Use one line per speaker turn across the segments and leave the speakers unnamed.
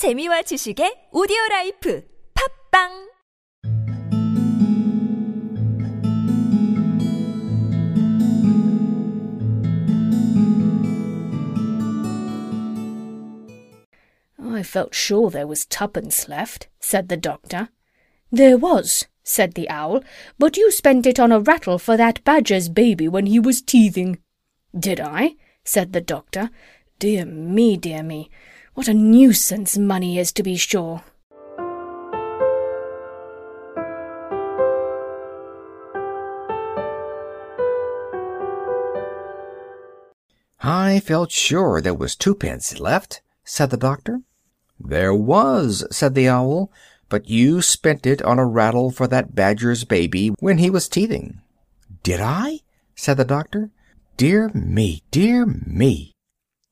재미와 지식의 오디오 라이프 팟빵
I felt sure there was twopence left, said the doctor. There was, said the owl, but you spent it on a rattle for that badger's baby when he was teething. Did I? said the doctor. Dear me, dear me what a nuisance money is, to be sure.
I felt sure there was twopence left, said the doctor. There was, said the owl, but you spent it on a rattle for that badger's baby when he was teething. Did I? said the doctor. Dear me, dear me.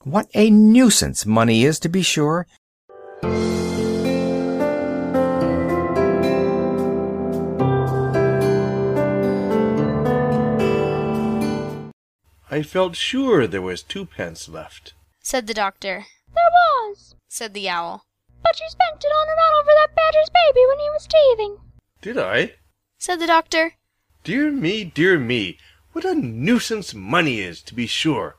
What a nuisance money is, to be sure.
I felt sure there was twopence left.
said the doctor.
There was,
Said the owl.
but you spent it on a rattle for that badger's baby when he was teething.
Did I?
Said the doctor.
Dear me, dear me, what a nuisance money is, to be sure.